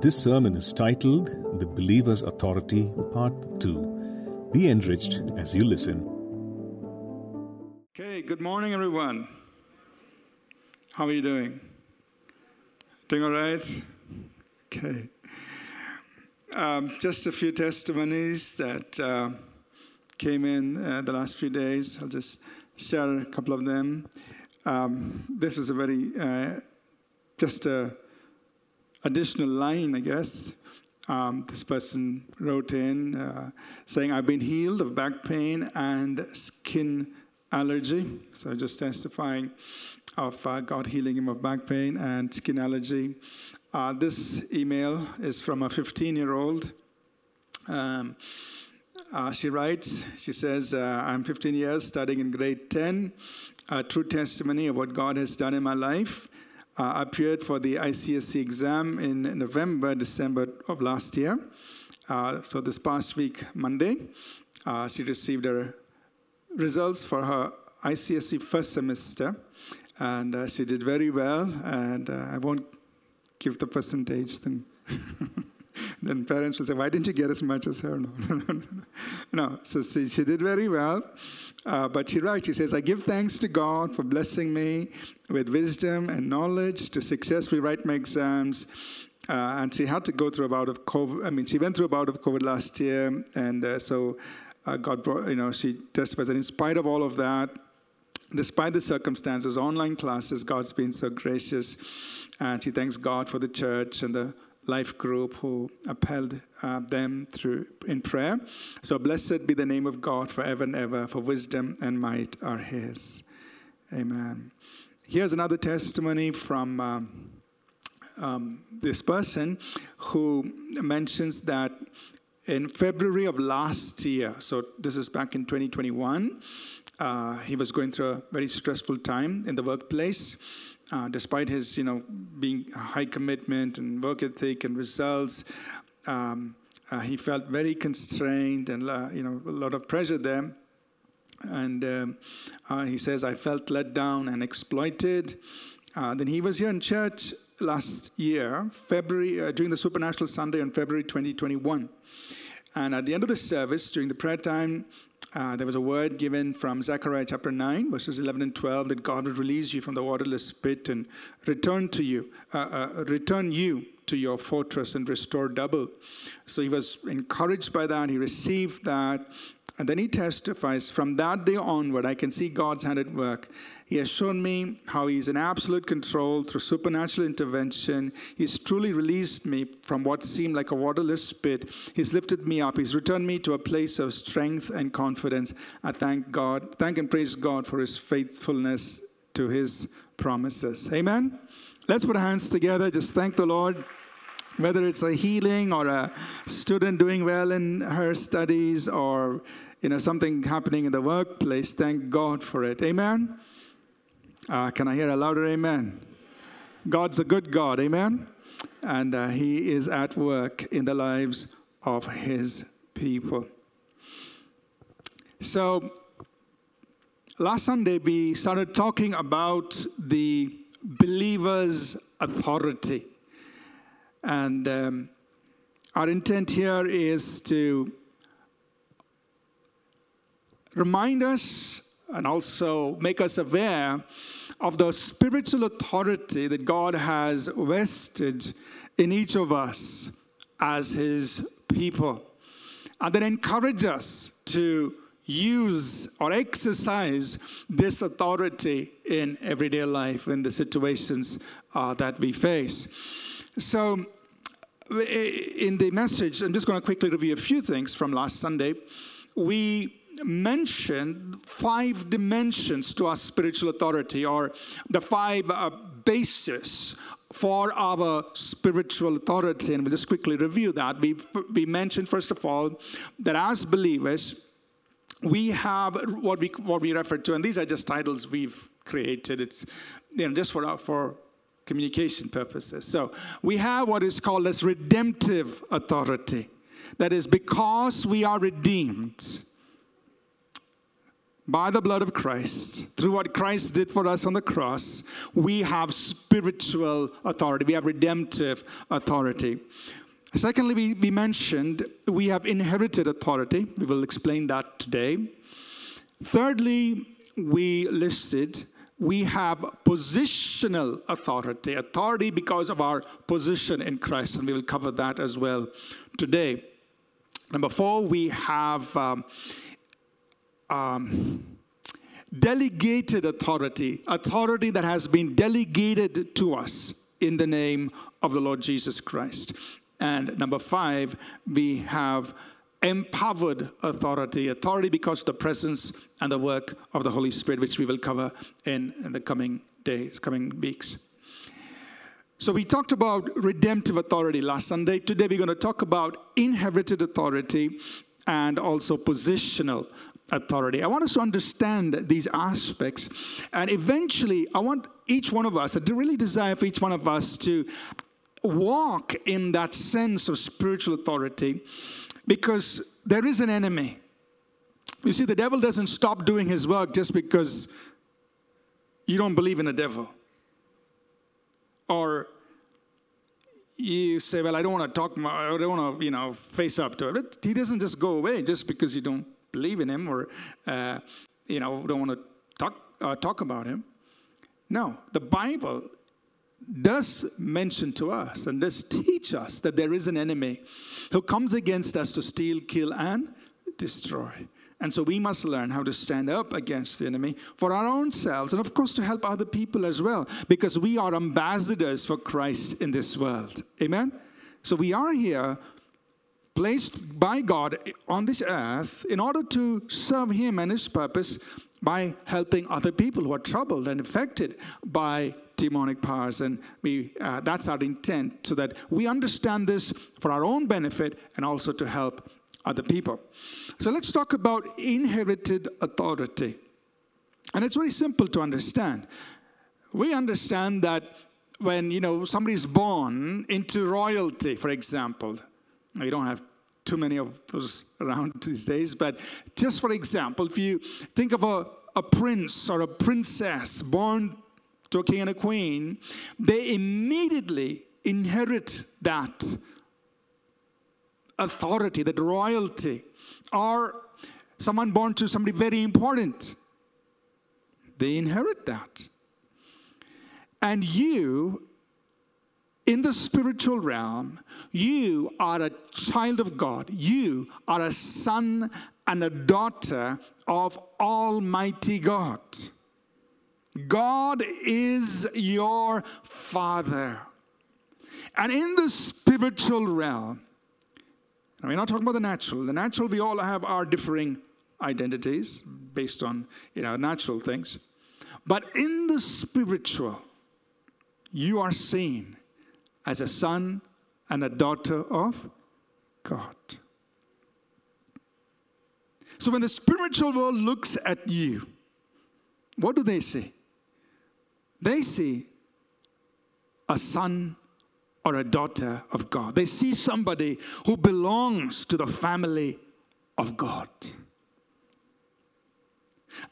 This sermon is titled The Believer's Authority, Part 2. Be enriched as you listen. Okay, good morning, everyone. How are you doing? Doing all right? Okay. Um, just a few testimonies that uh, came in uh, the last few days. I'll just share a couple of them. Um, this is a very, uh, just a additional line, I guess. Um, this person wrote in uh, saying, I've been healed of back pain and skin allergy. So just testifying of uh, God healing him of back pain and skin allergy. Uh, this email is from a 15 year old. Um, uh, she writes, she says, uh, I'm 15 years studying in grade 10, a true testimony of what God has done in my life uh, appeared for the ICSE exam in November, December of last year. Uh, so this past week, Monday, uh, she received her results for her ICSE first semester, and uh, she did very well. And uh, I won't give the percentage, then. then parents will say, Why didn't you get as much as her? No, no, no, no. no. So she, she did very well. Uh, but she writes, she says, I give thanks to God for blessing me with wisdom and knowledge to successfully write my exams. Uh, and she had to go through a bout of COVID. I mean, she went through a bout of COVID last year. And uh, so uh, God brought, you know, she testifies that in spite of all of that, despite the circumstances, online classes, God's been so gracious. And she thanks God for the church and the life group who upheld uh, them through in prayer. So blessed be the name of God forever and ever, for wisdom and might are His. Amen. Here's another testimony from um, um, this person who mentions that in February of last year, so this is back in 2021, uh, he was going through a very stressful time in the workplace uh, despite his, you know, being high commitment and work ethic and results, um, uh, he felt very constrained and, uh, you know, a lot of pressure there. And um, uh, he says, I felt let down and exploited. Uh, then he was here in church last year, February, uh, during the Supernatural Sunday on February 2021. And at the end of the service, during the prayer time, uh, there was a word given from Zechariah chapter 9, verses 11 and 12, that God would release you from the waterless pit and return to you, uh, uh, return you to your fortress and restore double. So he was encouraged by that. He received that. And then he testifies from that day onward, I can see God's hand at work. He has shown me how He's in absolute control through supernatural intervention. He's truly released me from what seemed like a waterless pit. He's lifted me up. He's returned me to a place of strength and confidence. I thank God, thank and praise God for His faithfulness to His promises. Amen. Let's put our hands together. Just thank the Lord whether it's a healing or a student doing well in her studies or you know something happening in the workplace thank god for it amen uh, can i hear a louder amen? God's a good god amen? And uh, he is at work in the lives of his people. So last sunday we started talking about the believer's authority. And um, our intent here is to remind us and also make us aware of the spiritual authority that God has vested in each of us as His people. And then encourage us to use or exercise this authority in everyday life, in the situations uh, that we face. So, in the message, I'm just going to quickly review a few things from last Sunday. We mentioned five dimensions to our spiritual authority, or the five uh, bases for our spiritual authority. And we'll just quickly review that. We, we mentioned, first of all, that as believers, we have what we what we refer to, and these are just titles we've created. It's you know just for for communication purposes. So we have what is called as redemptive authority. That is because we are redeemed by the blood of Christ, through what Christ did for us on the cross, we have spiritual authority. We have redemptive authority. Secondly, we, we mentioned we have inherited authority. We will explain that today. Thirdly, we listed we have positional authority, authority because of our position in Christ, and we will cover that as well today. Number four, we have um, um, delegated authority, authority that has been delegated to us in the name of the Lord Jesus Christ. And number five, we have empowered authority, authority because of the presence and the work of the Holy Spirit, which we will cover in, in the coming days, coming weeks. So we talked about redemptive authority last Sunday. Today we're going to talk about inherited authority and also positional authority. I want us to understand these aspects. And eventually, I want each one of us, I really desire for each one of us to walk in that sense of spiritual authority because there is an enemy. You see, the devil doesn't stop doing his work just because you don't believe in the devil. Or you say, Well, I don't want to talk, I don't want to, you know, face up to it. He doesn't just go away just because you don't believe in him or, uh, you know, don't want to talk, uh, talk about him. No, the Bible does mention to us and does teach us that there is an enemy who comes against us to steal, kill, and destroy. And so we must learn how to stand up against the enemy for our own selves and, of course, to help other people as well, because we are ambassadors for Christ in this world. Amen? So we are here placed by God on this earth in order to serve Him and His purpose by helping other people who are troubled and affected by demonic powers. And we, uh, that's our intent, so that we understand this for our own benefit and also to help other people. So let's talk about inherited authority. And it's very simple to understand. We understand that when you know somebody is born into royalty, for example, we don't have too many of those around these days, but just for example, if you think of a, a prince or a princess born to a king and a queen, they immediately inherit that authority, that royalty, or someone born to somebody very important. They inherit that. And you, in the spiritual realm, you are a child of God. You are a son and a daughter of Almighty God. God is your Father. And in the spiritual realm, and we're not talking about the natural. The natural, we all have our differing identities based on you know natural things. But in the spiritual, you are seen as a son and a daughter of God. So when the spiritual world looks at you, what do they see? They see a son or a daughter of God. They see somebody who belongs to the family of God.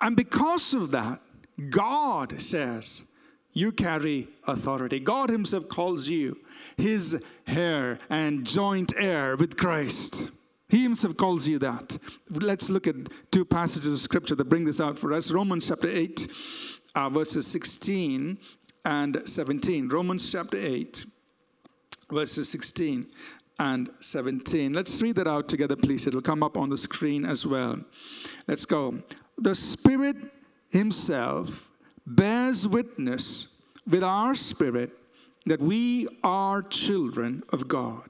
And because of that, God says, You carry authority. God Himself calls you His heir and joint heir with Christ. He Himself calls you that. Let's look at two passages of Scripture that bring this out for us Romans chapter 8, uh, verses 16 and 17. Romans chapter 8 verses 16 and 17. Let's read that out together, please. It'll come up on the screen as well. Let's go. The Spirit Himself bears witness with our spirit that we are children of God.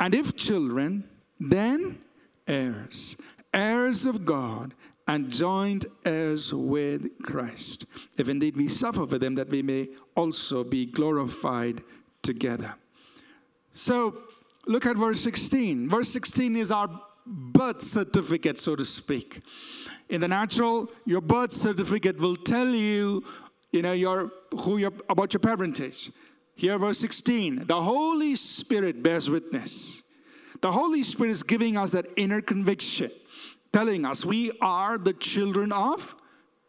And if children, then heirs, heirs of God, and joint heirs with Christ. If indeed we suffer for them, that we may also be glorified together. So look at verse 16. Verse 16 is our birth certificate, so to speak. In the natural, your birth certificate will tell you, you know, your, who you're, about your parentage. Here, verse 16 the Holy Spirit bears witness. The Holy Spirit is giving us that inner conviction telling us we are the children of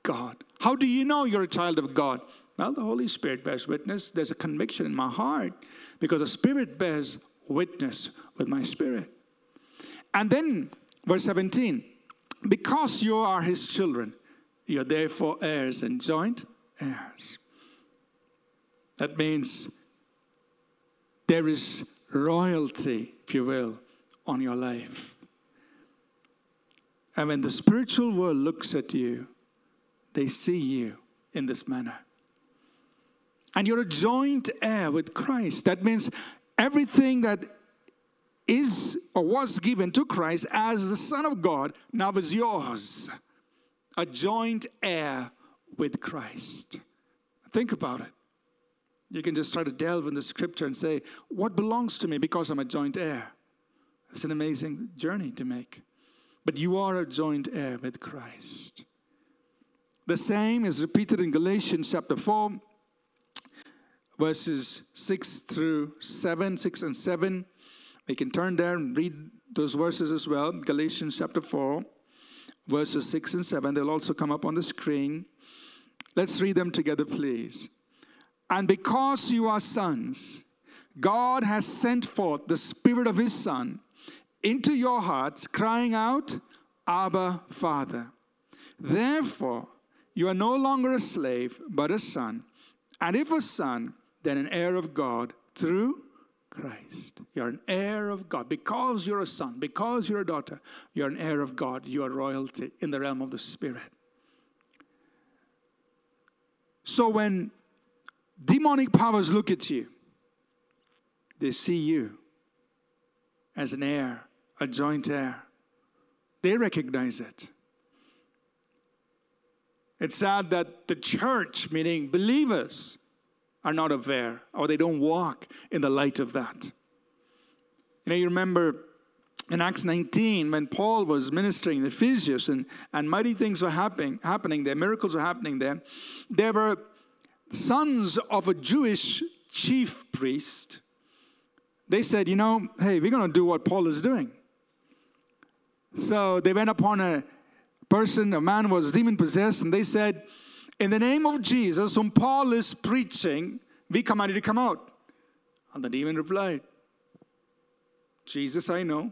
God. How do you know you're a child of God? Well, the Holy Spirit bears witness. There's a conviction in my heart because the Spirit bears witness with my spirit. And then, verse 17 because you are his children, you're therefore heirs and joint heirs. That means there is royalty, if you will, on your life. And when the spiritual world looks at you, they see you in this manner. And you're a joint heir with Christ. That means everything that is or was given to Christ as the Son of God now is yours. A joint heir with Christ. Think about it. You can just try to delve in the scripture and say, What belongs to me because I'm a joint heir? It's an amazing journey to make. But you are a joint heir with Christ. The same is repeated in Galatians chapter 4, verses 6 through 7, 6 and 7. We can turn there and read those verses as well. Galatians chapter 4, verses 6 and 7. They'll also come up on the screen. Let's read them together, please. And because you are sons, God has sent forth the Spirit of His Son into your hearts, crying out, Abba, Father. Therefore, you are no longer a slave, but a son. And if a son, then an heir of God through Christ. You're an heir of God. Because you're a son, because you're a daughter, you're an heir of God. You are royalty in the realm of the Spirit. So when demonic powers look at you, they see you as an heir, a joint heir. They recognize it. It's sad that the church, meaning believers, are not aware or they don't walk in the light of that. You know, you remember in Acts 19 when Paul was ministering in Ephesus and, and mighty things were happening, happening there, miracles were happening there. There were sons of a Jewish chief priest. They said, you know, hey, we're going to do what Paul is doing. So they went upon a person, a man was demon possessed, and they said, in the name of Jesus, whom Paul is preaching, we command you to come out. And the demon replied, Jesus, I know.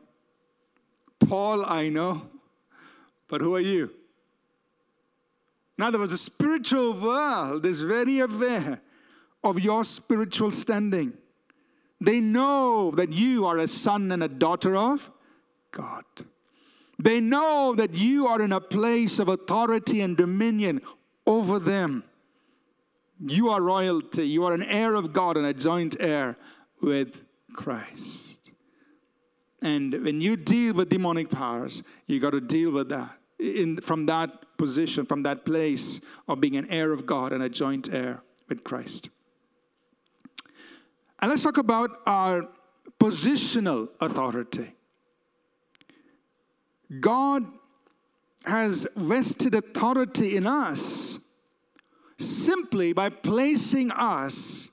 Paul, I know. But who are you? In other words, the spiritual world is very aware of your spiritual standing. They know that you are a son and a daughter of God. They know that you are in a place of authority and dominion over them. You are royalty. You are an heir of God and a joint heir with Christ. And when you deal with demonic powers, you got to deal with that in, from that position, from that place of being an heir of God and a joint heir with Christ. And let's talk about our positional authority. God has vested authority in us simply by placing us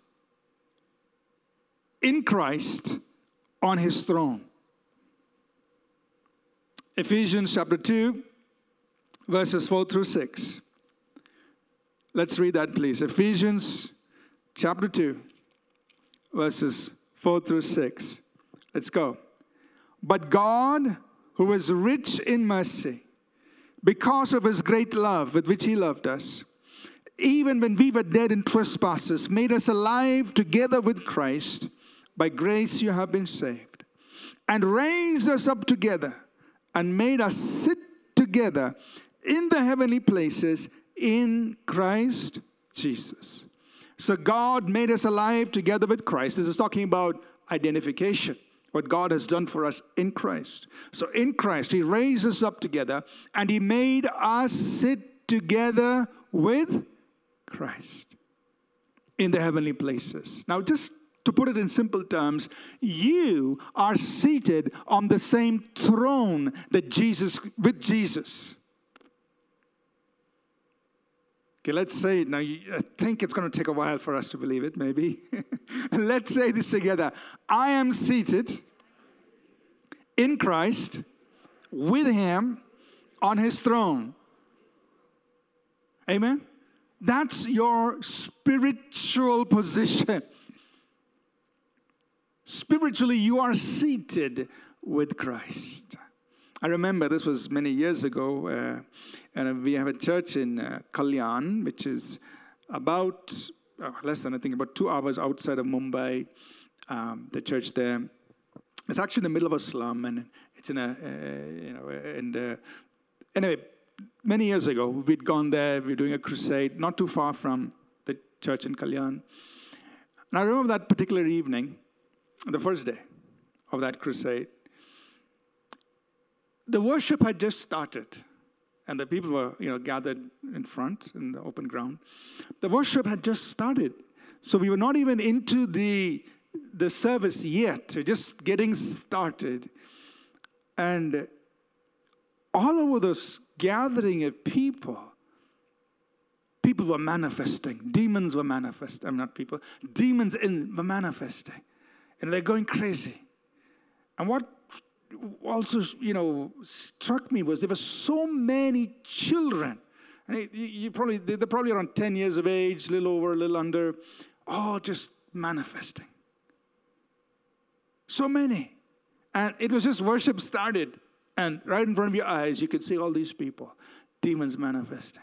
in Christ on his throne. Ephesians chapter 2, verses 4 through 6. Let's read that, please. Ephesians chapter 2, verses 4 through 6. Let's go. But God, who is rich in mercy, because of his great love with which he loved us, even when we were dead in trespasses, made us alive together with Christ. By grace you have been saved. And raised us up together and made us sit together in the heavenly places in Christ Jesus. So God made us alive together with Christ. This is talking about identification what God has done for us in Christ. So in Christ, He raised us up together and He made us sit together with Christ in the heavenly places. Now, just to put it in simple terms, you are seated on the same throne that Jesus with Jesus. Okay, let's say it now. I think it's going to take a while for us to believe it. Maybe. let's say this together. I am seated in Christ with Him on his throne. Amen? That's your spiritual position. Spiritually, you are seated with Christ. I remember this was many years ago, uh, and we have a church in uh, Kalyan, which is about uh, less than I think about two hours outside of Mumbai. Um, the church there, it's actually in the middle of a slum, and it's in a uh, you know, and uh, anyway, many years ago we'd gone there. We were doing a crusade, not too far from the church in Kalyan, and I remember that particular evening, the first day of that crusade the worship had just started and the people were you know gathered in front in the open ground the worship had just started so we were not even into the the service yet just getting started. And all over this gathering of people people were manifesting. Demons were manifesting i'm not people. Demons in were manifesting. And they're going crazy. And what also, you know, struck me was there were so many children. And you probably, they're probably around 10 years of age, a little over, a little under, all just manifesting. So many. And it was just worship started. And right in front of your eyes, you could see all these people, demons manifesting.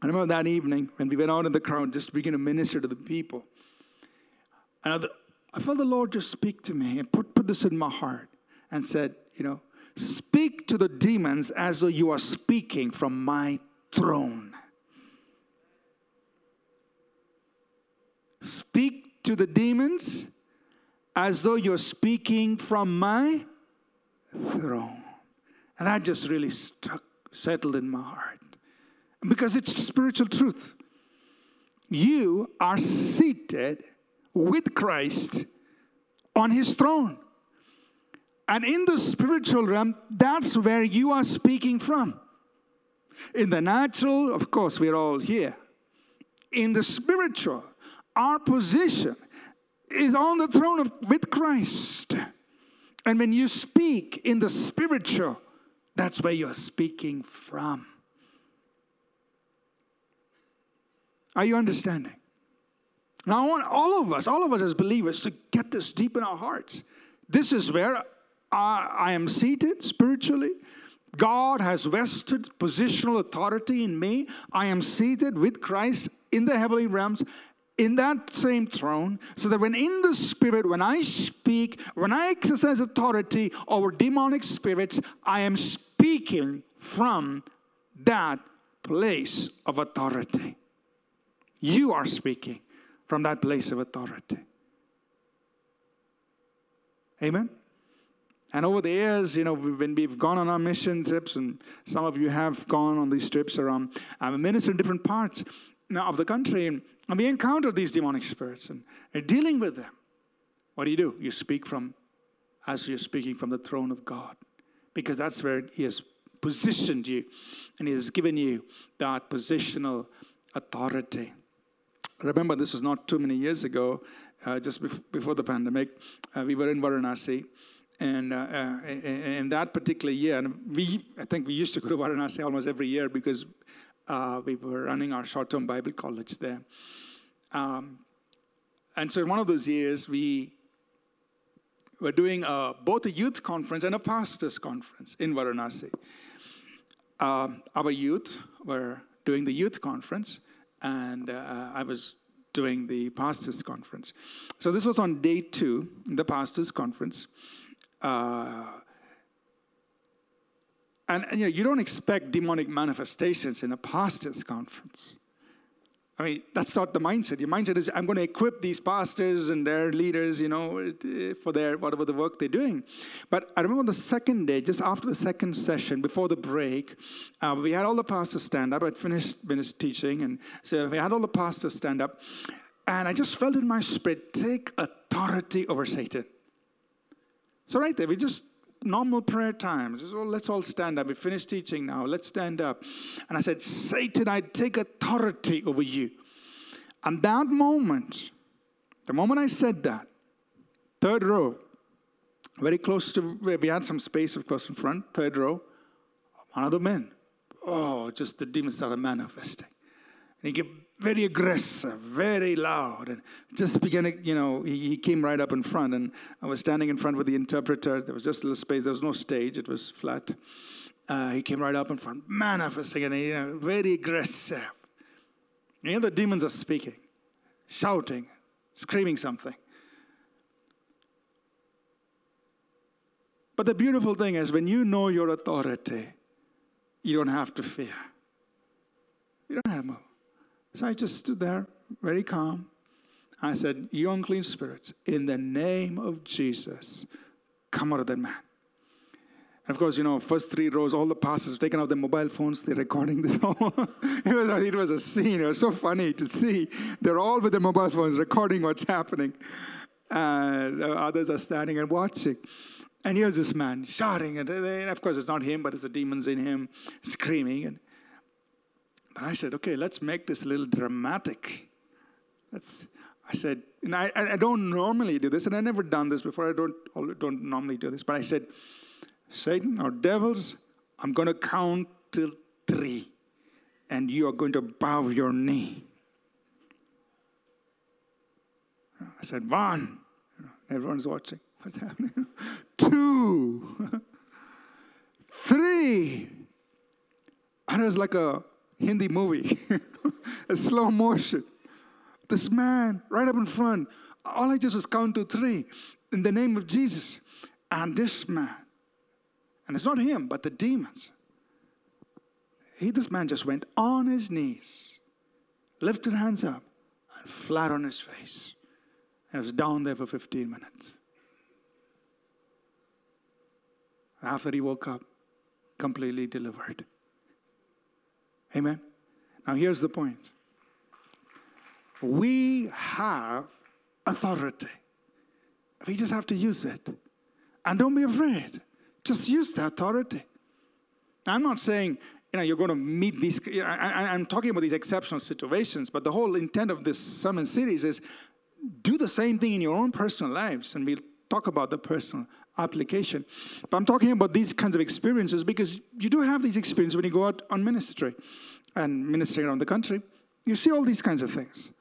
I remember that evening when we went out in the crowd, just begin to minister to the people. And I felt the Lord just speak to me and put, put this in my heart and said, you know, speak to the demons as though you are speaking from my throne. Speak to the demons as though you're speaking from my throne. And that just really struck, settled in my heart. Because it's spiritual truth. You are seated with Christ on his throne. And in the spiritual realm, that's where you are speaking from. In the natural, of course, we're all here. In the spiritual, our position is on the throne of, with Christ. And when you speak in the spiritual, that's where you're speaking from. Are you understanding? Now, I want all of us, all of us as believers, to get this deep in our hearts. This is where I, I am seated spiritually. God has vested positional authority in me. I am seated with Christ in the heavenly realms in that same throne, so that when in the spirit, when I speak, when I exercise authority over demonic spirits, I am speaking from that place of authority. You are speaking from that place of authority. Amen? And over the years, you know, when we've gone on our mission trips, and some of you have gone on these trips around, I've ministered in different parts now of the country, and, we encounter these demonic spirits and are dealing with them. What do you do? You speak from, as you're speaking from the throne of God, because that's where He has positioned you, and He has given you that positional authority. Remember, this was not too many years ago, uh, just bef- before the pandemic. Uh, we were in Varanasi. And uh, uh in that particular year, and we, I think we used to go to Varanasi almost every year because uh, we were running our short term Bible college there. Um, and so in one of those years, we were doing a, both a youth conference and a pastors' conference in Varanasi. Um, our youth were doing the youth conference, and uh, I was doing the pastors' conference. So this was on day two, the pastors' conference. Uh, and, you know, you don't expect demonic manifestations in a pastors' conference. I mean, that's not the mindset. Your mindset is, I'm going to equip these pastors and their leaders, you know, for their whatever the work they're doing. But I remember the second day, just after the second session, before the break, uh, we had all the pastors stand up. I'd finished, finished teaching, and so we had all the pastors stand up. And I just felt in my spirit, take authority over Satan. So right there, we just normal prayer times. Well, oh, let's all stand up. We finished teaching now. Let's stand up. And I said, Satan, I take authority over you. And that moment, the moment I said that, third row, very close to where we had some space, of course, in front, third row, Another man. Oh, just the demons started manifesting. And he get very aggressive, very loud, and just began to, you know, he, he came right up in front. And I was standing in front with the interpreter. There was just a little space, there was no stage, it was flat. Uh, he came right up in front, manifesting, and you know, very aggressive. You know, the demons are speaking, shouting, screaming something. But the beautiful thing is, when you know your authority, you don't have to fear. You don't have to move. So I just stood there, very calm. I said, You unclean spirits, in the name of Jesus, come out of that man. And of course, you know, first three rows, all the pastors have taken out their mobile phones, they're recording this. it, was, it was a scene. It was so funny to see. They're all with their mobile phones recording what's happening. And others are standing and watching. And here's this man shouting, and of course it's not him, but it's the demons in him screaming. And I said, okay, let's make this a little dramatic. Let's, I said, and I, I don't normally do this, and I never done this before. I don't, don't normally do this, but I said, Satan or devils, I'm going to count till three, and you are going to bow your knee. I said, one. Everyone's watching. What's happening? Two. Three. And it was like a Hindi movie, a slow motion. This man right up in front, all I just was count to three in the name of Jesus. And this man, and it's not him, but the demons. He, this man just went on his knees, lifted hands up, and flat on his face. And was down there for 15 minutes. After he woke up, completely delivered. Amen. Now, here's the point we have authority, we just have to use it. And don't be afraid, just use the authority. I'm not saying you know, you're going to meet these. I, am talking about these exceptional situations, but the whole intent of this sermon series is do the same thing in your own personal lives, and we'll talk about the personal application. But I'm talking about these kinds of experiences because you do have these experiences when you go out on ministry and ministering around the country. You see all these kinds of things.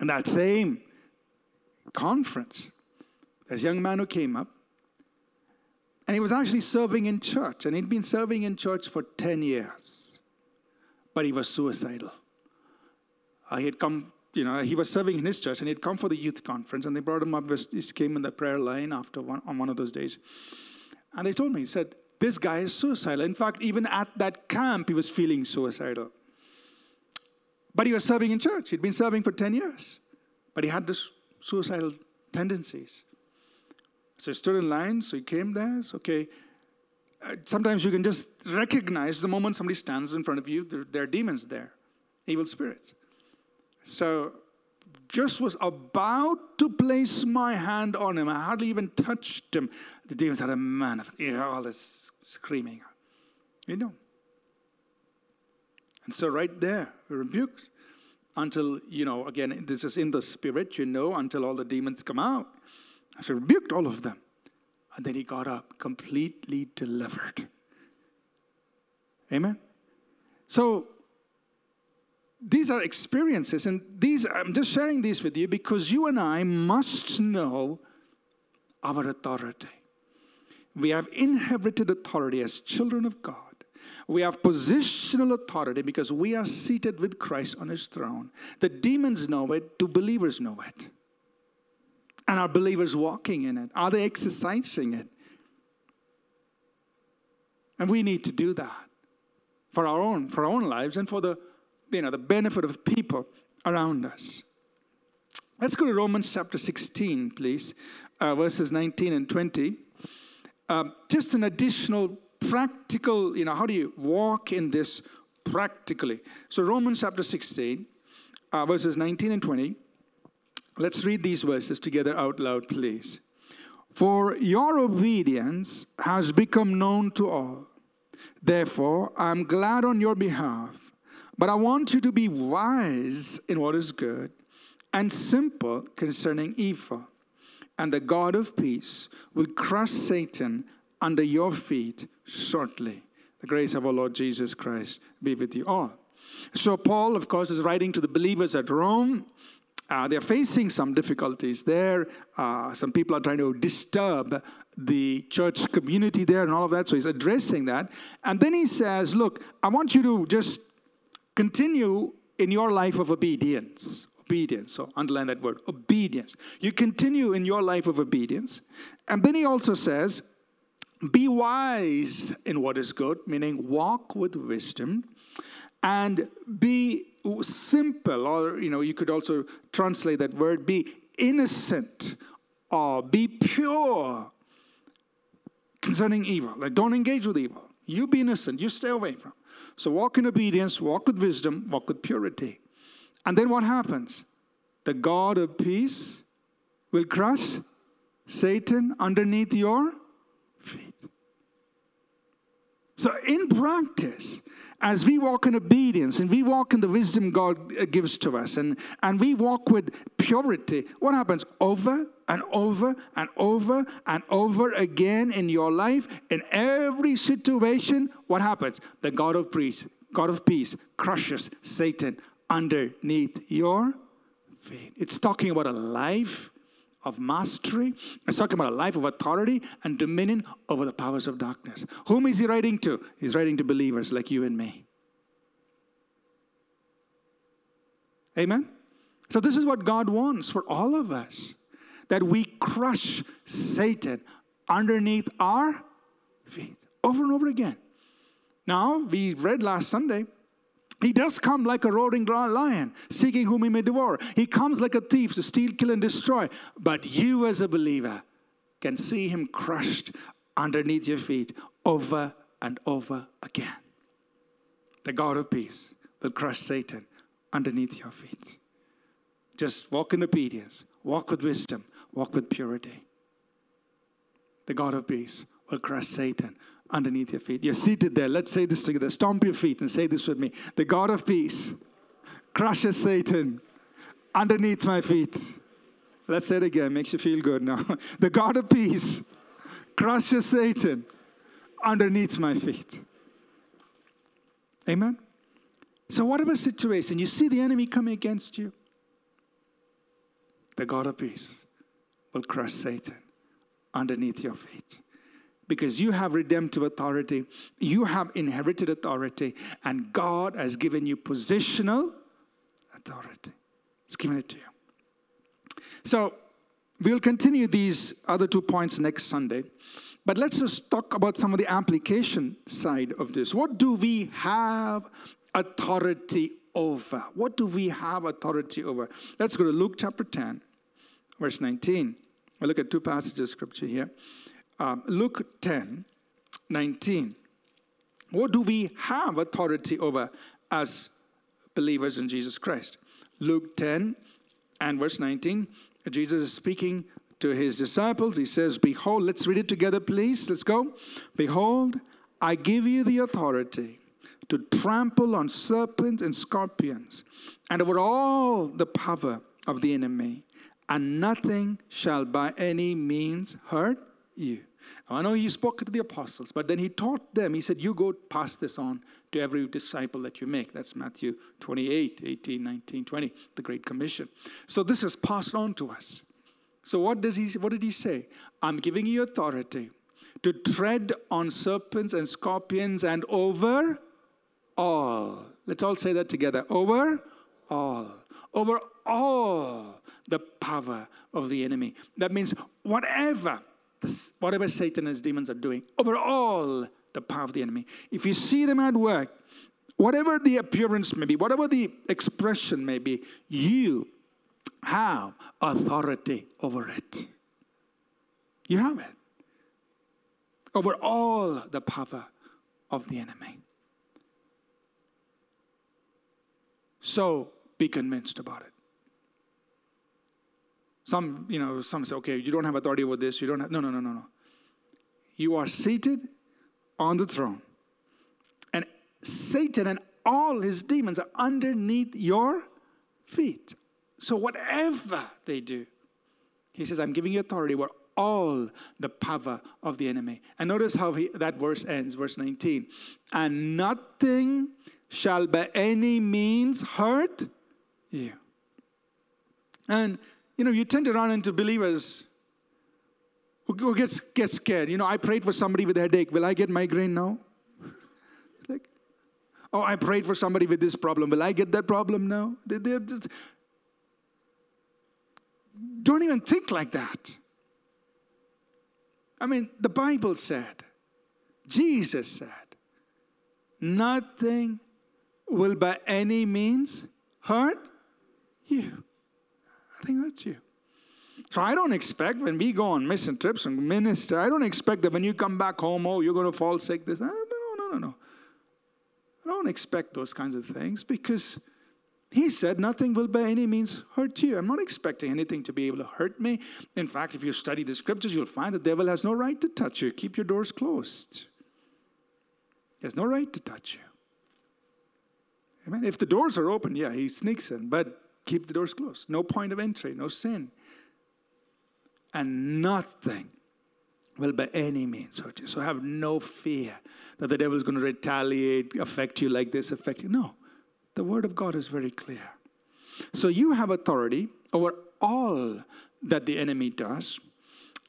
And that same conference, a young man who came up, and he was actually serving in church, and he'd been serving in church for 10 years, but he was suicidal. Uh, he had come you know, he was serving in his church and he'd come for the youth conference and they brought him up. He came in the prayer line after one, on one of those days. And they told me, he said, this guy is suicidal. In fact, even at that camp, he was feeling suicidal. But he was serving in church. He'd been serving for 10 years. But he had this suicidal tendencies. So he stood in line, so he came there. Okay. Uh, sometimes you can just recognize the moment somebody stands in front of you, there, there are demons there, evil spirits. So just was about to place my hand on him. I hardly even touched him. The demons had a man of all this screaming. You know. And so right there, he rebukes until, you know, again, this is in the spirit, you know, until all the demons come out. So rebuked all of them. And then he got up completely delivered. Amen. So these are experiences, and these I'm just sharing these with you because you and I must know our authority. We have inherited authority as children of God. We have positional authority because we are seated with Christ on his throne. The demons know it, do believers know it? And are believers walking in it? Are they exercising it? And we need to do that for our own, for our own lives and for the you know, the benefit of people around us. Let's go to Romans chapter 16, please, uh, verses 19 and 20. Uh, just an additional practical, you know, how do you walk in this practically? So, Romans chapter 16, uh, verses 19 and 20. Let's read these verses together out loud, please. For your obedience has become known to all. Therefore, I'm glad on your behalf but I want you to be wise in what is good and simple concerning evil. And the God of peace will crush Satan under your feet shortly. The grace of our Lord Jesus Christ be with you all. So, Paul, of course, is writing to the believers at Rome. Uh, they're facing some difficulties there. Uh, some people are trying to disturb the church community there and all of that. So he's addressing that. And then he says, Look, I want you to just continue in your life of obedience. Obedience. So underline that word obedience. You continue in your life of obedience. And then he also says, Be wise in what is good, meaning walk with wisdom and be simple or you know you could also translate that word be innocent or be pure concerning evil like don't engage with evil you be innocent you stay away from so walk in obedience walk with wisdom walk with purity. And then what happens? The god of peace will crush satan underneath your feet. So in practice as we walk in obedience and we walk in the wisdom God uh, gives to us and, and we walk with purity, what happens? Over and over and over and over again in your life, in every situation, what happens? The God of peace, God of peace crushes Satan underneath your feet. It's talking about a life of mastery. It's talking about a life of authority and dominion over the powers of darkness. Whom is he writing to? He's writing to believers like you and me. Amen? So, this is what God wants for all of us that we crush Satan underneath our feet over and over again. Now, we read last Sunday he does come like a roaring lion, seeking whom he may devour. He comes like a thief to steal, kill, and destroy. But you, as a believer, can see him crushed underneath your feet over and over again. The God of peace will crush Satan underneath your feet. Just walk in obedience, walk with wisdom, walk with purity. The God of peace will crush Satan underneath your feet. You're seated there. Let's say this together. Stomp your feet and say this with me. The God of peace crushes Satan underneath my feet. Let's say it again. Makes you feel good now. The God of peace crushes Satan underneath my feet. Amen? So, whatever situation, you see the enemy coming against you, the God of peace will crush Satan underneath your feet because you have redemptive authority, you have inherited authority, and God has given you positional authority. He's given it to you. So, we'll continue these other two points next Sunday. But let's just talk about some of the application side of this. What do we have authority over? What do we have authority over? Let's go to Luke chapter 10, verse 19. We'll look at two passages of scripture here um, Luke 10 19. What do we have authority over as believers in Jesus Christ? Luke 10 and verse 19, Jesus is speaking to his disciples. He says, Behold, let's read it together, please. Let's go. Behold, I give you the authority to trample on serpents and scorpions and over all the power of the enemy, and nothing shall by any means hurt you. I know he spoke to the apostles, but then he taught them. He said, You go pass this on to every disciple that you make. That's Matthew 28, 18, 19, 20, the Great Commission. So this is passed on to us. So what does he what did he say? I'm giving you authority to tread on serpents and scorpions and over all. Let's all say that together. Over all. Over all the power of the enemy. That means whatever whatever Satan and his demons are doing, over all the power of the enemy. If you see them at work, whatever the appearance may be, whatever the expression may be, you have authority over it. You have it. Over all the power of the enemy. So be convinced about it. Some, you know, some say, okay, you don't have authority over this. You don't have. No, no, no, no, no. You are seated on the throne. And Satan and all his demons are underneath your feet. So whatever they do, he says, I'm giving you authority over all the power of the enemy. And notice how he, that verse ends, verse 19. And nothing shall by any means hurt you. And, you know, you tend to run into believers who gets, get scared. You know, I prayed for somebody with a headache. Will I get migraine now? like, oh, I prayed for somebody with this problem. Will I get that problem now? They, they're just, don't even think like that. I mean, the Bible said, Jesus said, nothing will by any means hurt you. Nothing hurts you. So I don't expect when we go on mission trips and minister, I don't expect that when you come back home, oh, you're going to fall sick. This, no, no, no, no, no. I don't expect those kinds of things because he said, Nothing will by any means hurt you. I'm not expecting anything to be able to hurt me. In fact, if you study the scriptures, you'll find the devil has no right to touch you. Keep your doors closed. He has no right to touch you. Amen. If the doors are open, yeah, he sneaks in, but keep the doors closed. No point of entry, no sin. And nothing will by any means hurt you. So have no fear that the devil is going to retaliate, affect you like this, affect you. No. The word of God is very clear. So you have authority over all that the enemy does.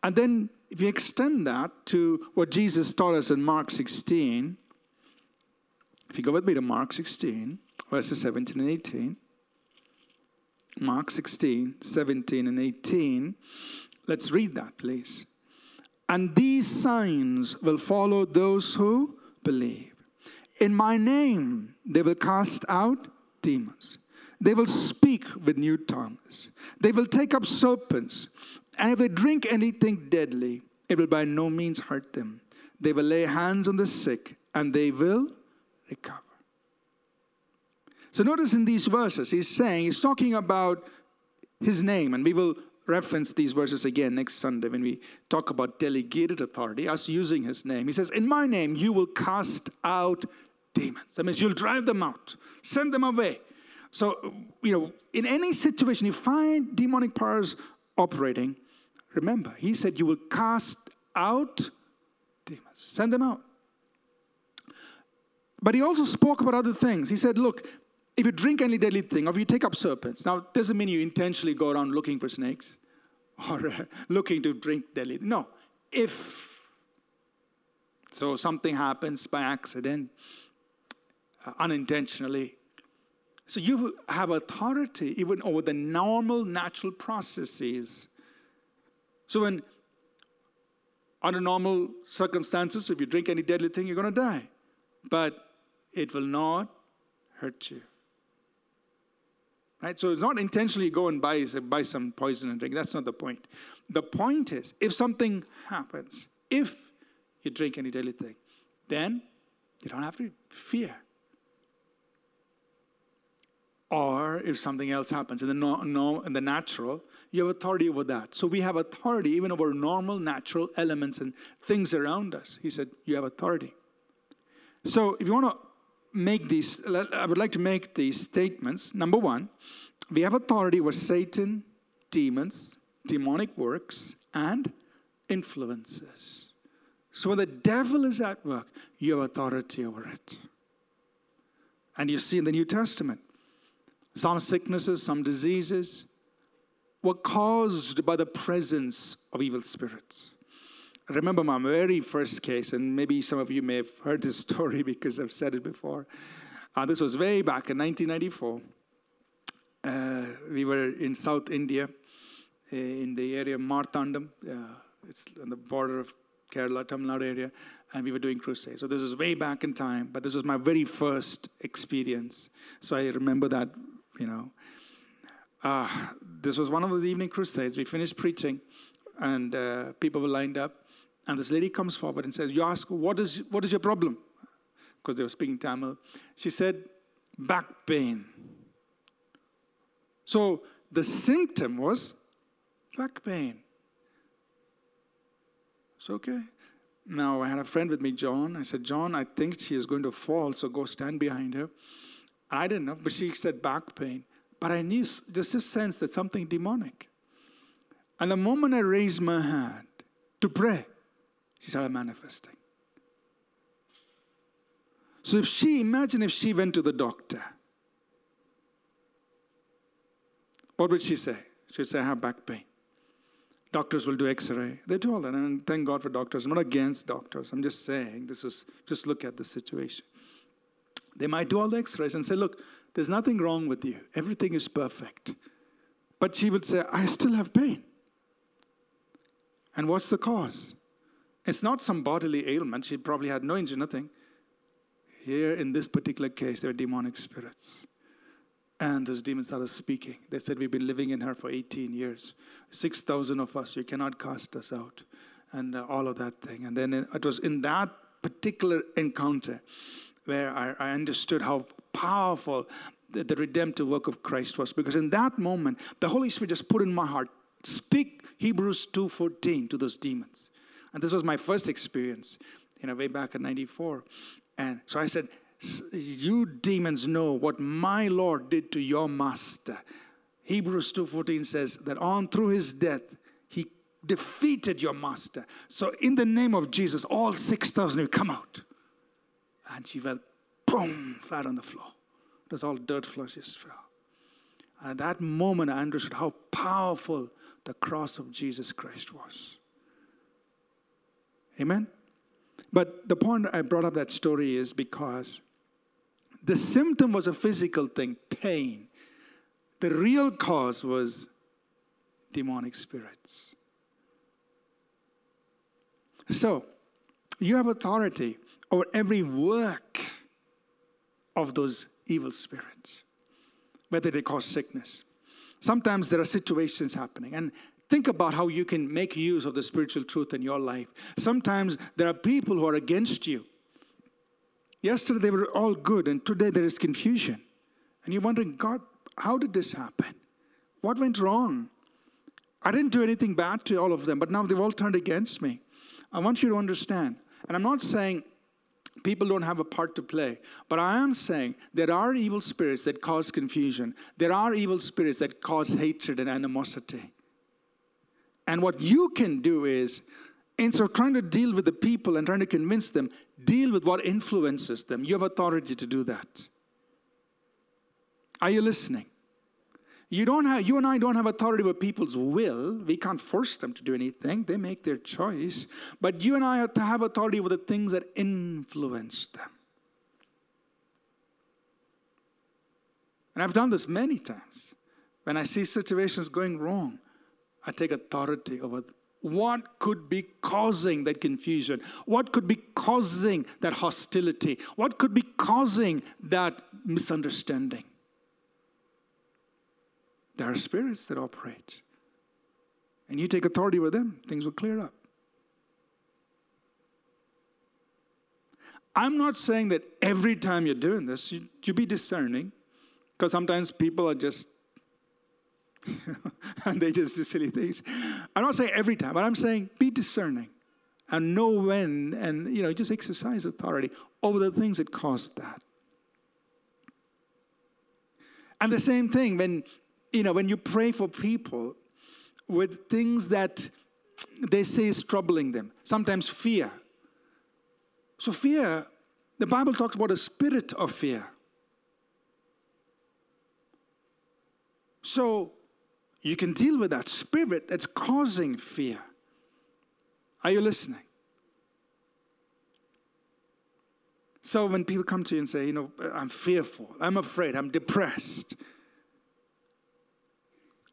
And then if you extend that to what Jesus taught us in Mark 16, if you go with me to Mark 16, verses 17 and 18. Mark 16, 17 and 18. Let's read that, please. And these signs will follow those who believe. In my name, they will cast out demons. They will speak with new tongues. They will take up serpents. And if they drink anything deadly, it will by no means hurt them. They will lay hands on the sick and they will recover. So notice in these verses, he's saying, he's talking about his name, and we will reference these verses again next Sunday when we talk about delegated authority, us using his name. He says, In my name, you will cast out demons. That means you'll drive them out, send them away. So, you know, in any situation you find demonic powers operating, remember, he said you will cast out demons, send them out. But he also spoke about other things. He said, Look, if you drink any deadly thing, or if you take up serpents, now doesn't mean you intentionally go around looking for snakes or uh, looking to drink deadly. No, if so, something happens by accident, uh, unintentionally. So you have authority even over the normal natural processes. So when under normal circumstances, if you drink any deadly thing, you're going to die. But it will not hurt you. Right? So it's not intentionally go and buy, buy some poison and drink. That's not the point. The point is, if something happens, if you drink any deadly thing, then you don't have to fear or if something else happens in the, no, no, in the natural, you have authority over that. So we have authority even over normal natural elements and things around us. He said, You have authority. So if you want to make these, I would like to make these statements. Number one, we have authority over Satan, demons, demonic works, and influences. So when the devil is at work, you have authority over it. And you see in the New Testament, some sicknesses, some diseases were caused by the presence of evil spirits. Remember my very first case, and maybe some of you may have heard this story because I've said it before. Uh, this was way back in 1994. Uh, we were in South India, uh, in the area of Marthandam. Uh, it's on the border of Kerala, Tamil Nadu area, and we were doing crusades. So this is way back in time, but this was my very first experience. So I remember that you know. Uh, this was one of those evening crusades. We finished preaching, and uh, people were lined up. And this lady comes forward and says, You ask, what is, what is your problem? Because they were speaking Tamil. She said, Back pain. So the symptom was back pain. It's okay. Now, I had a friend with me, John. I said, John, I think she is going to fall, so go stand behind her. I didn't know, but she said back pain. But I knew just a sense that something demonic. And the moment I raised my hand, to pray, she started manifesting. So if she, imagine if she went to the doctor, what would she say? She'd say, I have back pain. Doctors will do x ray. They do all that. And thank God for doctors. I'm not against doctors. I'm just saying, this is just look at the situation. They might do all the x rays and say, look, there's nothing wrong with you. Everything is perfect. But she would say, I still have pain. And what's the cause? It's not some bodily ailment. She probably had no injury, nothing. Here in this particular case, there are demonic spirits. And those demons started speaking. They said, We've been living in her for 18 years. 6,000 of us, you cannot cast us out. And uh, all of that thing. And then it was in that particular encounter where I, I understood how powerful the, the redemptive work of Christ was. Because in that moment, the Holy Spirit just put in my heart, speak Hebrews 2.14 to those demons. And this was my first experience, you know, way back in 94. And so I said, you demons know what my Lord did to your master. Hebrews 2:14 says that on through his death he defeated your master. So in the name of Jesus, all 6,000 will come out. And she fell boom flat on the floor. It was all dirt floor, she just fell. And at that moment I understood how powerful the cross of Jesus Christ was. Amen? But the point I brought up that story is because the symptom was a physical thing, pain. The real cause was demonic spirits. So, you have authority over every work of those evil spirits, whether they cause sickness. Sometimes there are situations happening, and think about how you can make use of the spiritual truth in your life. Sometimes there are people who are against you. Yesterday they were all good, and today there is confusion. And you're wondering, God, how did this happen? What went wrong? I didn't do anything bad to all of them, but now they've all turned against me. I want you to understand. And I'm not saying people don't have a part to play, but I am saying there are evil spirits that cause confusion, there are evil spirits that cause hatred and animosity. And what you can do is, instead of trying to deal with the people and trying to convince them, deal with what influences them. You have authority to do that. Are you listening? You don't have you and I don't have authority over people's will. We can't force them to do anything. They make their choice. But you and I have to have authority over the things that influence them. And I've done this many times. When I see situations going wrong, I take authority over what could be causing that confusion? What could be causing that hostility? What could be causing that misunderstanding? There are spirits that operate. And you take authority with them, things will clear up. I'm not saying that every time you're doing this, you, you be discerning, because sometimes people are just and they just do silly things. I'm not saying every time, but I'm saying be discerning and know when and you know just exercise authority over the things that cause that. And the same thing when you know when you pray for people with things that they say is troubling them, sometimes fear. So fear, the Bible talks about a spirit of fear. So you can deal with that spirit that's causing fear. Are you listening? So when people come to you and say, you know, I'm fearful, I'm afraid, I'm depressed.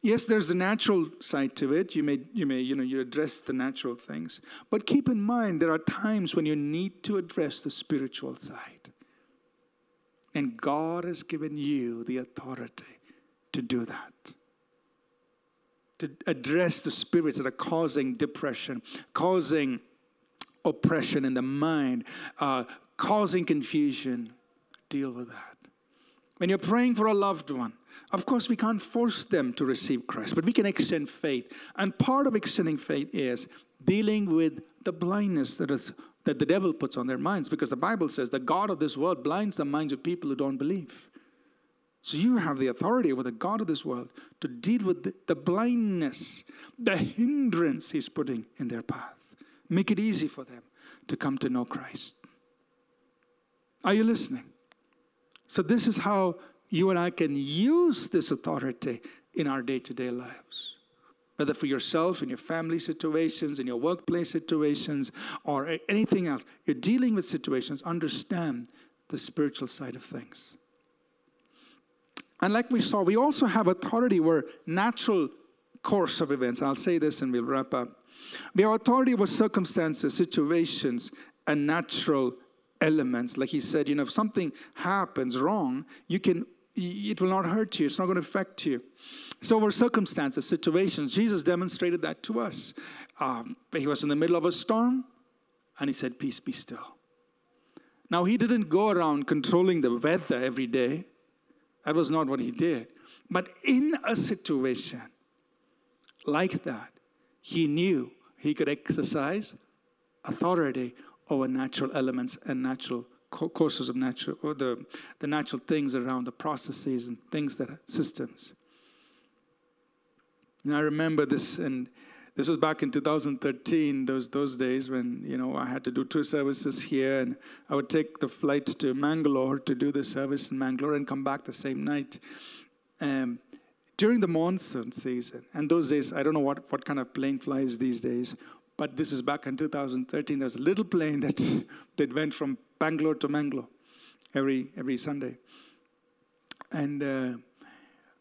Yes, there's the natural side to it. You may, you may, you know, you address the natural things. But keep in mind, there are times when you need to address the spiritual side. And God has given you the authority to do that to address the spirits that are causing depression, causing oppression in the mind, uh, causing confusion. Deal with that. When you're praying for a loved one, of course, we can't force them to receive Christ, but we can extend faith. And part of extending faith is dealing with the blindness that is that the devil puts on their minds, because the Bible says the God of this world blinds the minds of people who don't believe. So you have the authority over the God of this world to deal with the, the blindness, the hindrance he's putting in their path. Make it easy for them to come to know Christ. Are you listening? So, this is how you and I can use this authority in our day to day lives. Whether for yourself, in your family situations, in your workplace situations, or anything else, you're dealing with situations, understand the spiritual side of things. And like we saw, we also have authority where natural course of events, I'll say this and we'll wrap up. We have authority over circumstances, situations, and natural elements. Like he said, you know, if something happens wrong, you can it will not hurt you. It's not going to affect you. So, over circumstances, situations, Jesus demonstrated that to us. Um, he was in the middle of a storm, and he said, "Peace, be still." Now, he didn't go around controlling the weather every day. That was not what he did. But in a situation like that, he knew he could exercise authority over natural elements and natural courses of natural or the, the natural things around the processes and things that are systems. And I remember this and this was back in 2013, those those days when you know I had to do two services here, and I would take the flight to Mangalore to do the service in Mangalore and come back the same night. Um, during the monsoon season, and those days I don't know what, what kind of plane flies these days, but this is back in 2013. There was a little plane that that went from Bangalore to Mangalore every every Sunday, and. Uh,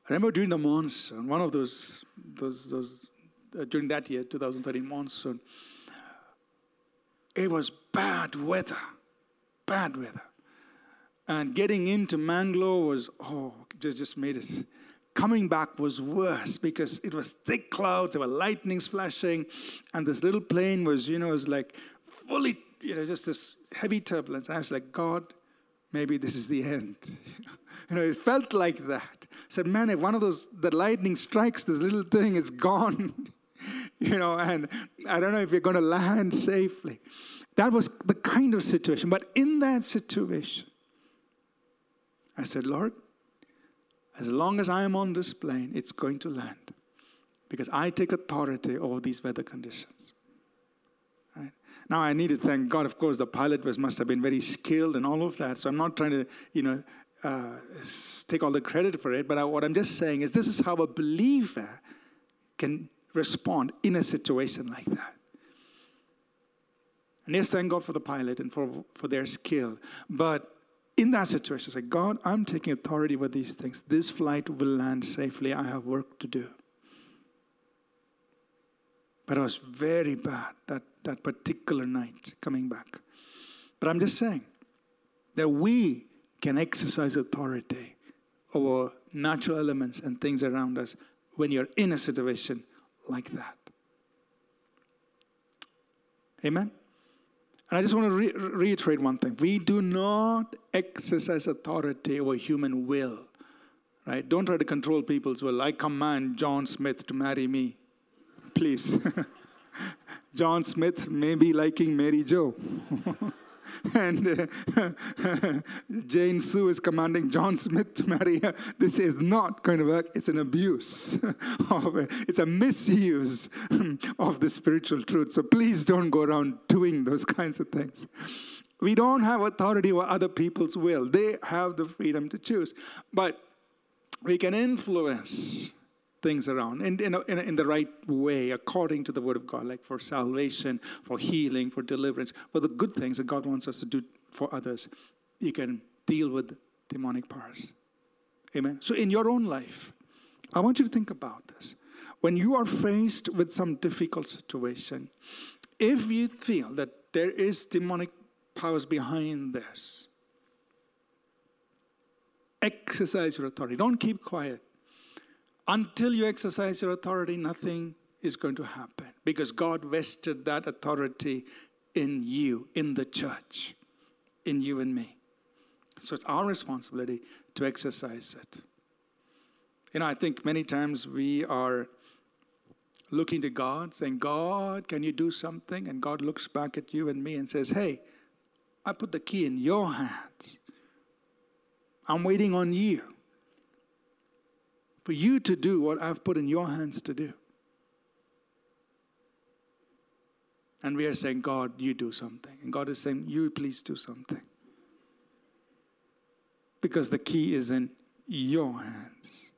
I remember during the monsoon, one of those those those Uh, during that year, 2013 monsoon, it was bad weather, bad weather. And getting into Mangalore was, oh, just, just made it. Coming back was worse because it was thick clouds, there were lightnings flashing, and this little plane was, you know, was like fully, you know, just this heavy turbulence. I was like, God, maybe this is the end. you know, it felt like that. I said, man, if one of those, the lightning strikes, this little thing it's gone. you know, and I don't know if you're going to land safely. That was the kind of situation. But in that situation, I said, Lord, as long as I am on this plane, it's going to land because I take authority over these weather conditions. Right? Now, I need to thank God. Of course, the pilot was must have been very skilled and all of that. So I'm not trying to, you know, uh, take all the credit for it. But I, what I'm just saying is, this is how a believer can respond in a situation like that. And yes, thank God for the pilot and for, for their skill. But in that situation, say, God, I'm taking authority over these things. This flight will land safely. I have work to do. But it was very bad that, that particular night coming back. But I'm just saying that we can exercise authority over natural elements and things around us when you're in a situation like that. Amen? And I just want to re- reiterate one thing. We do not exercise authority over human will. Right? Don't try to control people's will. I command John Smith to marry me. Please. John Smith may be liking Mary Jo. and uh, Jane Sue is commanding John Smith to marry her. This is not going to work. It's an abuse. of, it's a misuse of the spiritual truth. So please don't go around doing those kinds of things. We don't have authority over other people's will. They have the freedom to choose. But we can influence things around in, in, in, the right way according to the word of God, like for salvation, for healing, for deliverance, for the good things that God wants us to do for others. You can deal with demonic powers. Amen. So, in your own life, I want you to think about this. When you are faced with some difficult situation, if you feel that there is demonic powers behind this, exercise your authority. Don't keep quiet. Until you exercise your authority, nothing is going to happen because God vested that authority in you, in the church, in you and me. So it's our responsibility to exercise it. You know, I think many times we are looking to God, saying, God, can you do something? And God looks back at you and me and says, Hey, I put the key in your hands. I'm waiting on you for you to do what I've put in your hands to do. And we are saying, God, you do something. And God is saying, you please do something. Because the key is in your hands.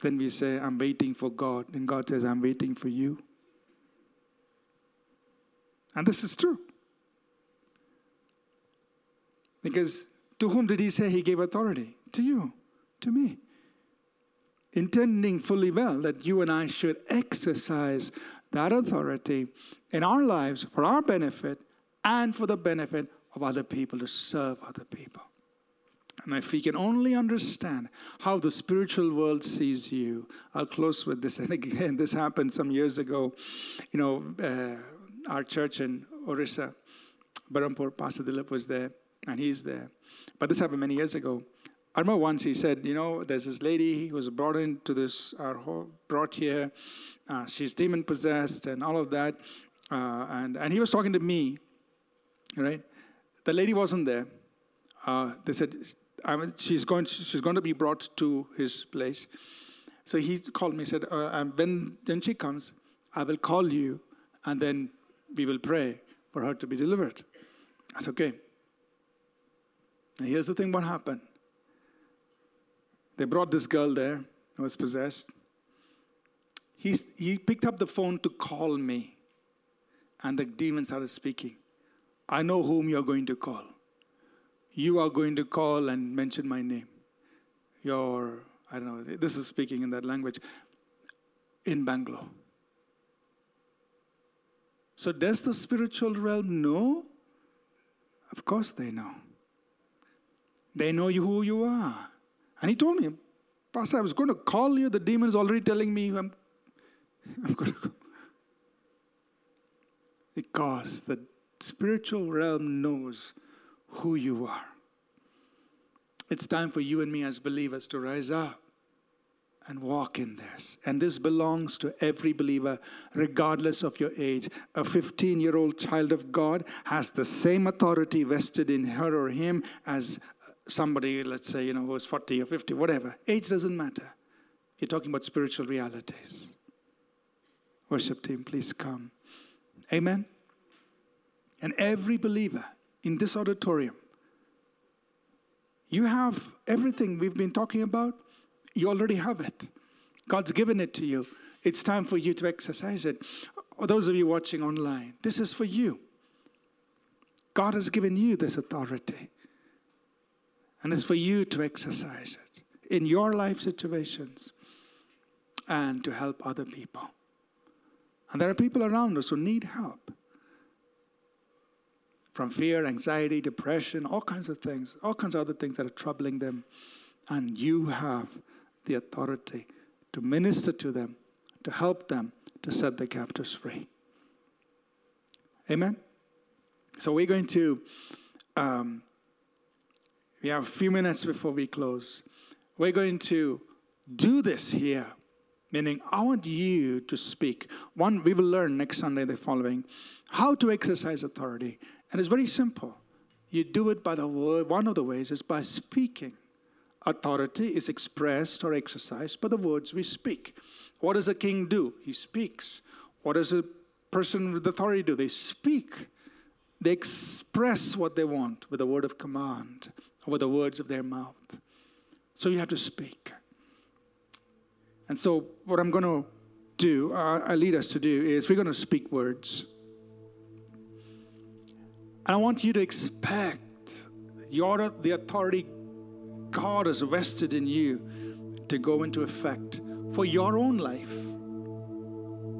Then we say, I'm waiting for God. And God says, I'm waiting for you. And this is true. Because to whom did he say he gave authority? To you, to me. Intending fully well that you and I should exercise that authority in our lives for our benefit and for the benefit of other people to serve other people. And if we can only understand how the spiritual world sees you, I'll close with this. And again, this happened some years ago. You know, uh, our church in Orissa, Barampur, Pastor Dilip was there, and he's there. But this happened many years ago. I remember once he said, you know, there's this lady who was brought into this, our brought here. Uh, she's demon possessed and all of that. Uh, and, and he was talking to me, right? The lady wasn't there. Uh, they said, she's, going, she's going to be brought to his place. So he called me, said, uh, when, when she comes, I will call you, and then we will pray for her to be delivered. I said, okay. And here's the thing what happened. They brought this girl there who was possessed. He, he picked up the phone to call me, and the demon started speaking. I know whom you're going to call. You are going to call and mention my name. Your, I don't know, this is speaking in that language, in Bangalore. So, does the spiritual realm know? Of course, they know. They know who you are. And he told me, Pastor, I was going to call you. The demon is already telling me I'm, I'm going to. Because the spiritual realm knows who you are. It's time for you and me as believers to rise up and walk in this. And this belongs to every believer, regardless of your age. A 15 year old child of God has the same authority vested in her or him as somebody, let's say, you know, who's 40 or 50, whatever. Age doesn't matter. You're talking about spiritual realities. Worship team, please come. Amen. And every believer in this auditorium, you have everything we've been talking about you already have it. God's given it to you. It's time for you to exercise it. Or those of you watching online, this is for you. God has given you this authority. And it's for you to exercise it in your life situations and to help other people. And there are people around us who need help from fear, anxiety, depression, all kinds of things, all kinds of other things that are troubling them. And you have the authority to minister to them, to help them, to set the captives free. Amen? So we're going to, um, we have a few minutes before we close. We're going to do this here, meaning I want you to speak. One, we will learn next Sunday, the following, how to exercise authority. And it's very simple. You do it by the word. One of the ways is by speaking. Authority is expressed or exercised by the words we speak. What does a king do? He speaks. What does a person with authority do? They speak. They express what they want with a word of command with the words of their mouth. So you have to speak. And so, what I'm going to do, uh, I lead us to do, is we're going to speak words. And I want you to expect your, the authority God has vested in you to go into effect for your own life,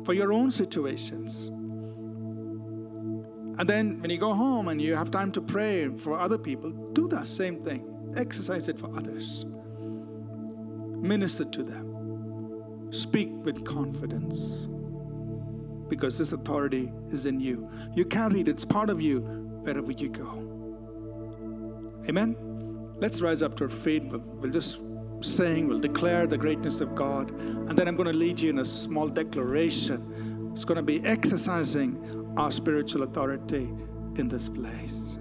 for your own situations. And then when you go home and you have time to pray for other people, do the same thing. Exercise it for others. Minister to them. Speak with confidence because this authority is in you. You carry it, it's part of you wherever you go. Amen. Let's rise up to our feet. We'll just sing, we'll declare the greatness of God. And then I'm going to lead you in a small declaration. It's going to be exercising our spiritual authority in this place.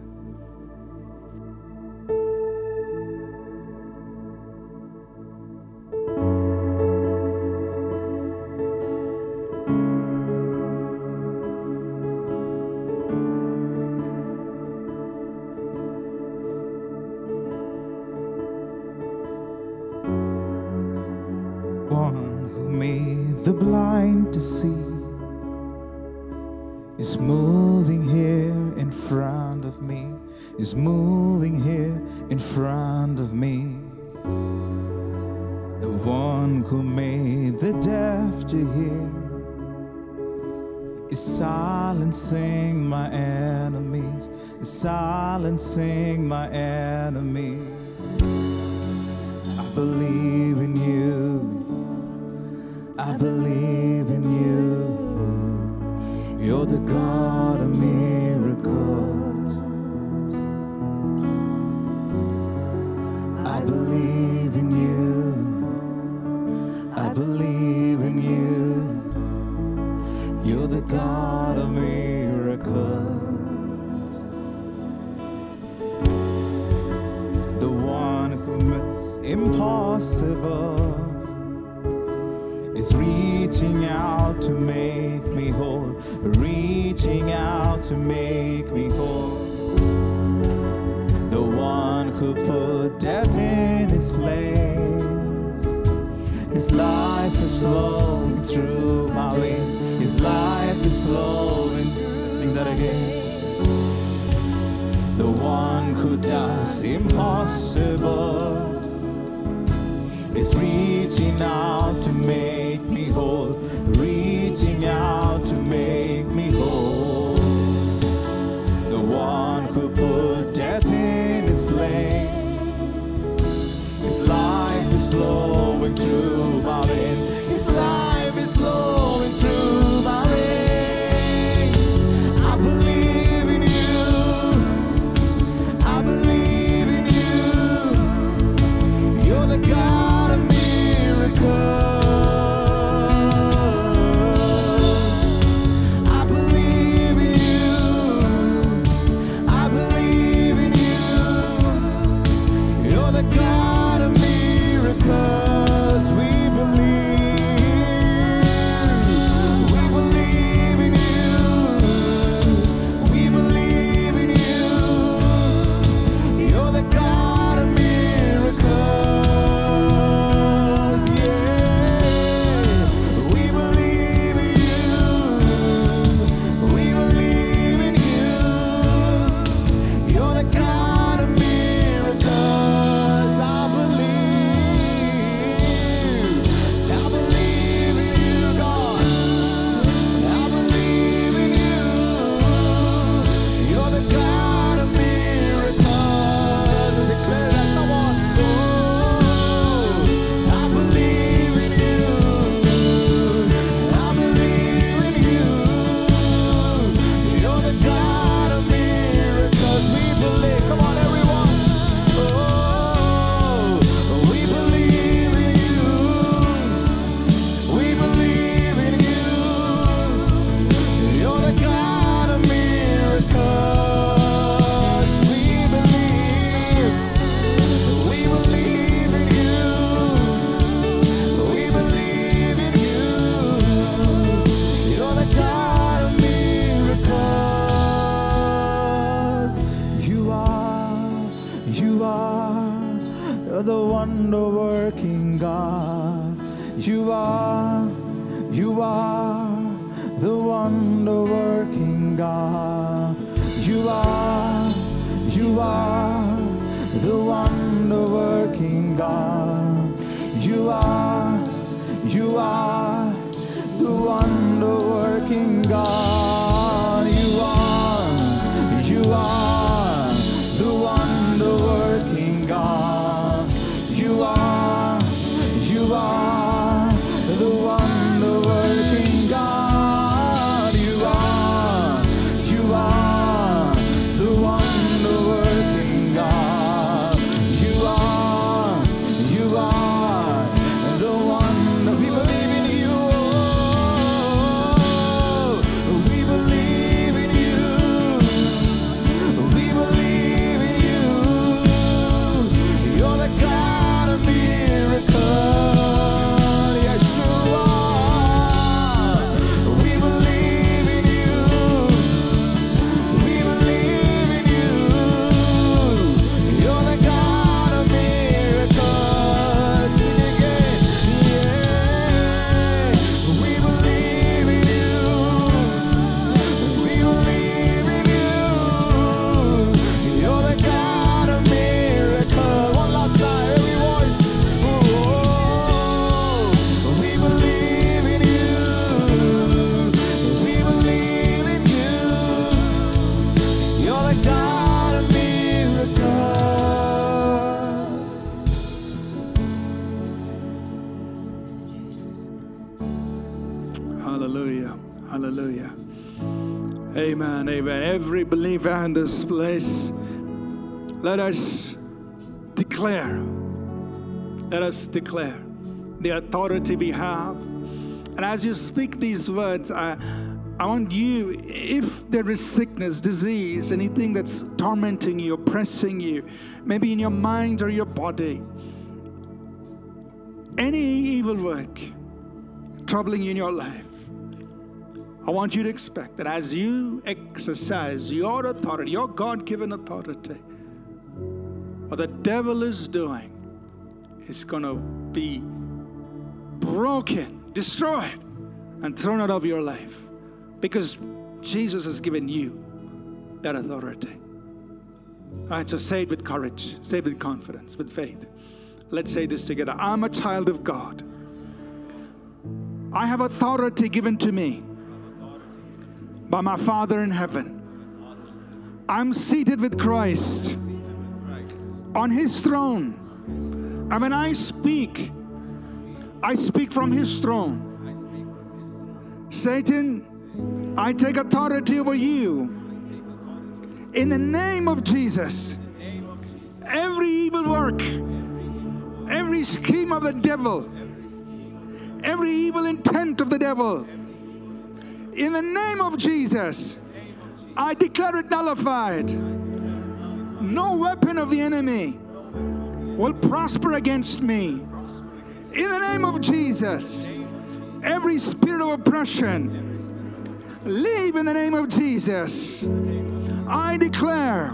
silencing my enemy. I believe in you. I believe in you. You're the God of miracles. I believe in you. I believe in you. You're the God. flowing through my veins. His life is flowing. Sing that again. The one who does impossible is reaching out to make me whole, reaching out to make me whole. The one who put death in its place, his life is flowing through my veins. In this place, let us declare. Let us declare the authority we have. And as you speak these words, I, I want you, if there is sickness, disease, anything that's tormenting you, oppressing you, maybe in your mind or your body, any evil work troubling you in your life, I want you to expect that as you exercise your authority, your God given authority, what the devil is doing is going to be broken, destroyed, and thrown out of your life because Jesus has given you that authority. All right, so say it with courage, say it with confidence, with faith. Let's say this together I'm a child of God. I have authority given to me by my Father in heaven. I'm seated with Christ on his throne. And when I speak, I speak from his throne. Satan, I take authority over you. In the name of Jesus, every evil work, every scheme of the devil, every evil intent of the devil, in the name of Jesus, I declare it nullified. No weapon of the enemy will prosper against me. In the name of Jesus, every spirit of oppression, leave in the name of Jesus. I declare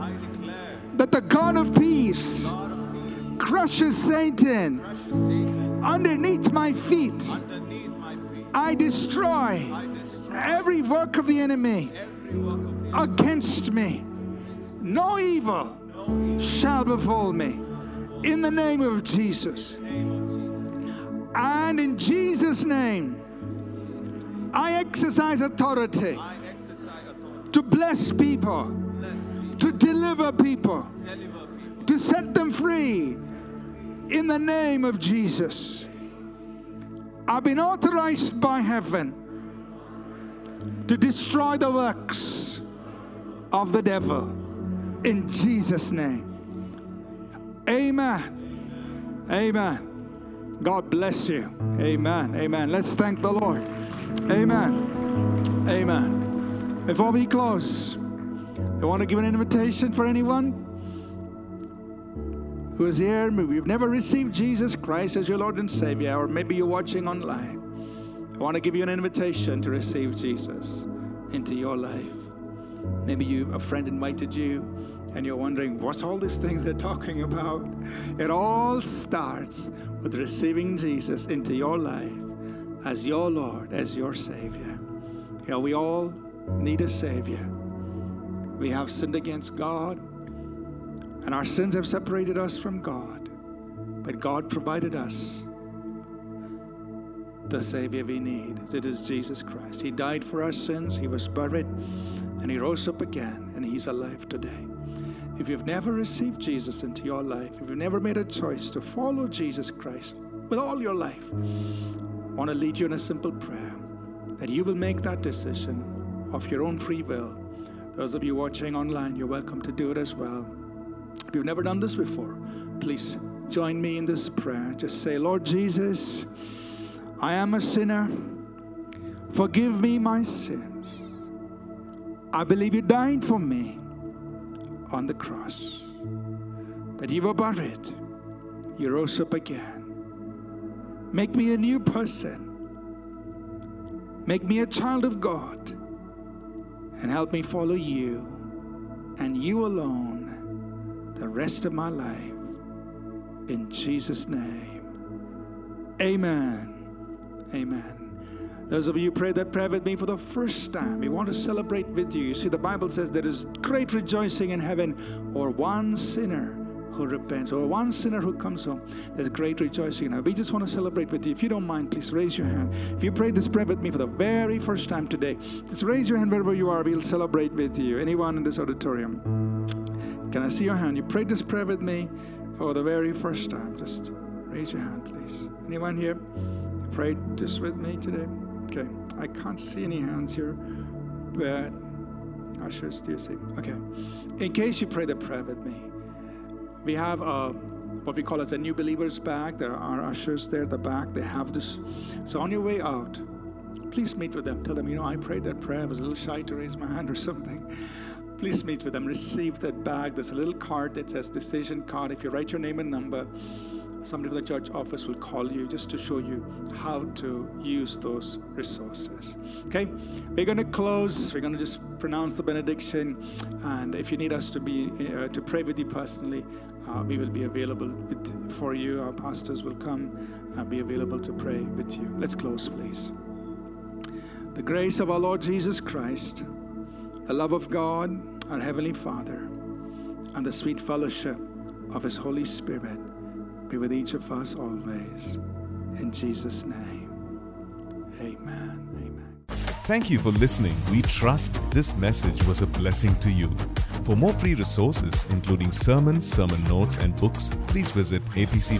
that the God of peace crushes Satan underneath my feet. I destroy every work of the enemy against me. No evil shall befall me. In the name of Jesus. And in Jesus' name, I exercise authority to bless people, to deliver people, to set them free in the name of Jesus. I've been authorized by heaven to destroy the works of the devil in Jesus' name. Amen. Amen. God bless you. Amen. Amen. Let's thank the Lord. Amen. Amen. Before we close, I want to give an invitation for anyone who is here, maybe you've never received Jesus Christ as your Lord and Savior, or maybe you're watching online. I want to give you an invitation to receive Jesus into your life. Maybe you, a friend invited you, and you're wondering, what's all these things they're talking about? It all starts with receiving Jesus into your life as your Lord, as your Savior. You know, we all need a Savior. We have sinned against God, and our sins have separated us from God. But God provided us the Savior we need. It is Jesus Christ. He died for our sins, He was buried, and He rose up again, and He's alive today. If you've never received Jesus into your life, if you've never made a choice to follow Jesus Christ with all your life, I want to lead you in a simple prayer that you will make that decision of your own free will. Those of you watching online, you're welcome to do it as well. If you've never done this before, please join me in this prayer. Just say, Lord Jesus, I am a sinner. Forgive me my sins. I believe you died for me on the cross, that you were buried, you rose up again. Make me a new person. Make me a child of God and help me follow you and you alone the rest of my life. In Jesus' name. Amen. Amen. Those of you who prayed that prayer with me for the first time, we want to celebrate with you. You see, the Bible says there is great rejoicing in heaven or one sinner who repents or one sinner who comes home. There's great rejoicing in heaven. We just want to celebrate with you. If you don't mind, please raise your hand. If you prayed this prayer with me for the very first time today, just raise your hand wherever you are. We'll celebrate with you. Anyone in this auditorium? Can I see your hand? You prayed this prayer with me for the very first time. Just raise your hand, please. Anyone here? Prayed this with me today? Okay. I can't see any hands here, but ushers, do you see? Okay. In case you pray the prayer with me, we have a what we call as a new believers bag. There are ushers there at the back. They have this. So on your way out, please meet with them. Tell them, you know, I prayed that prayer. I was a little shy to raise my hand or something. Please meet with them. Receive that bag. There's a little card that says decision card. If you write your name and number, somebody from the church office will call you just to show you how to use those resources. Okay, we're going to close. We're going to just pronounce the benediction, and if you need us to be uh, to pray with you personally, uh, we will be available with, for you. Our pastors will come and be available to pray with you. Let's close, please. The grace of our Lord Jesus Christ, the love of God, our Heavenly Father, and the sweet fellowship of His Holy Spirit be with each of us always. In Jesus' name, amen. Amen. Thank you for listening. We trust this message was a blessing to you. For more free resources, including sermons, sermon notes, and books, please visit apcwo.org.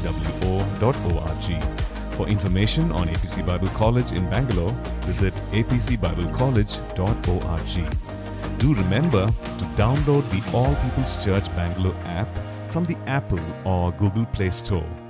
For information on APC Bible College in Bangalore, visit apcbiblecollege.org. Do remember to download the All People's Church Bangalore app from the Apple or Google Play Store.